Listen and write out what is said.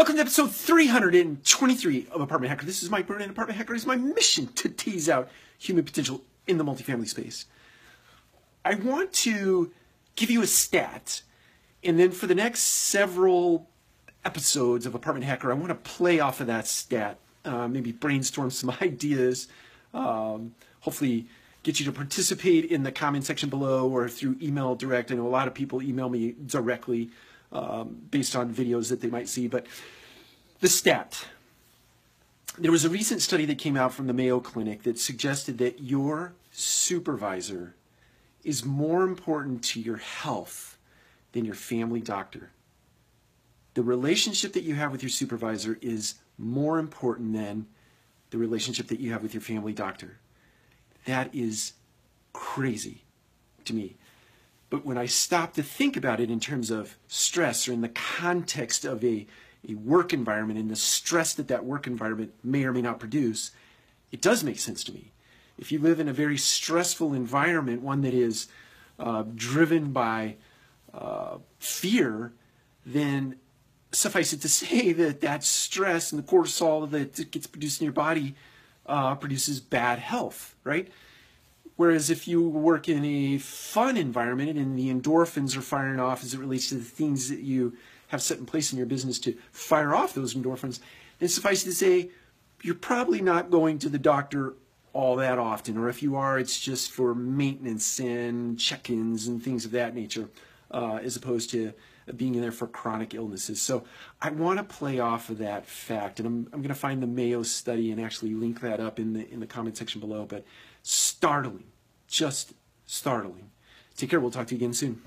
Welcome to episode 323 of Apartment Hacker. This is Mike Brewer, and Apartment Hacker is my mission to tease out human potential in the multifamily space. I want to give you a stat, and then for the next several episodes of Apartment Hacker, I want to play off of that stat, uh, maybe brainstorm some ideas, um, hopefully get you to participate in the comment section below or through email direct. I know a lot of people email me directly um, based on videos that they might see. But the stat there was a recent study that came out from the Mayo Clinic that suggested that your supervisor is more important to your health than your family doctor. The relationship that you have with your supervisor is more important than the relationship that you have with your family doctor. That is crazy to me. But when I stop to think about it in terms of stress or in the context of a, a work environment and the stress that that work environment may or may not produce, it does make sense to me. If you live in a very stressful environment, one that is uh, driven by uh, fear, then suffice it to say that that stress and the cortisol that gets produced in your body uh, produces bad health, right? Whereas if you work in a fun environment and the endorphins are firing off as it relates to the things that you have set in place in your business to fire off those endorphins, then suffice to say, you're probably not going to the doctor all that often, or if you are, it's just for maintenance and check-ins and things of that nature, uh, as opposed to being in there for chronic illnesses. So I want to play off of that fact, and I'm, I'm going to find the Mayo study and actually link that up in the in the comment section below. But startling, just startling. Take care. We'll talk to you again soon.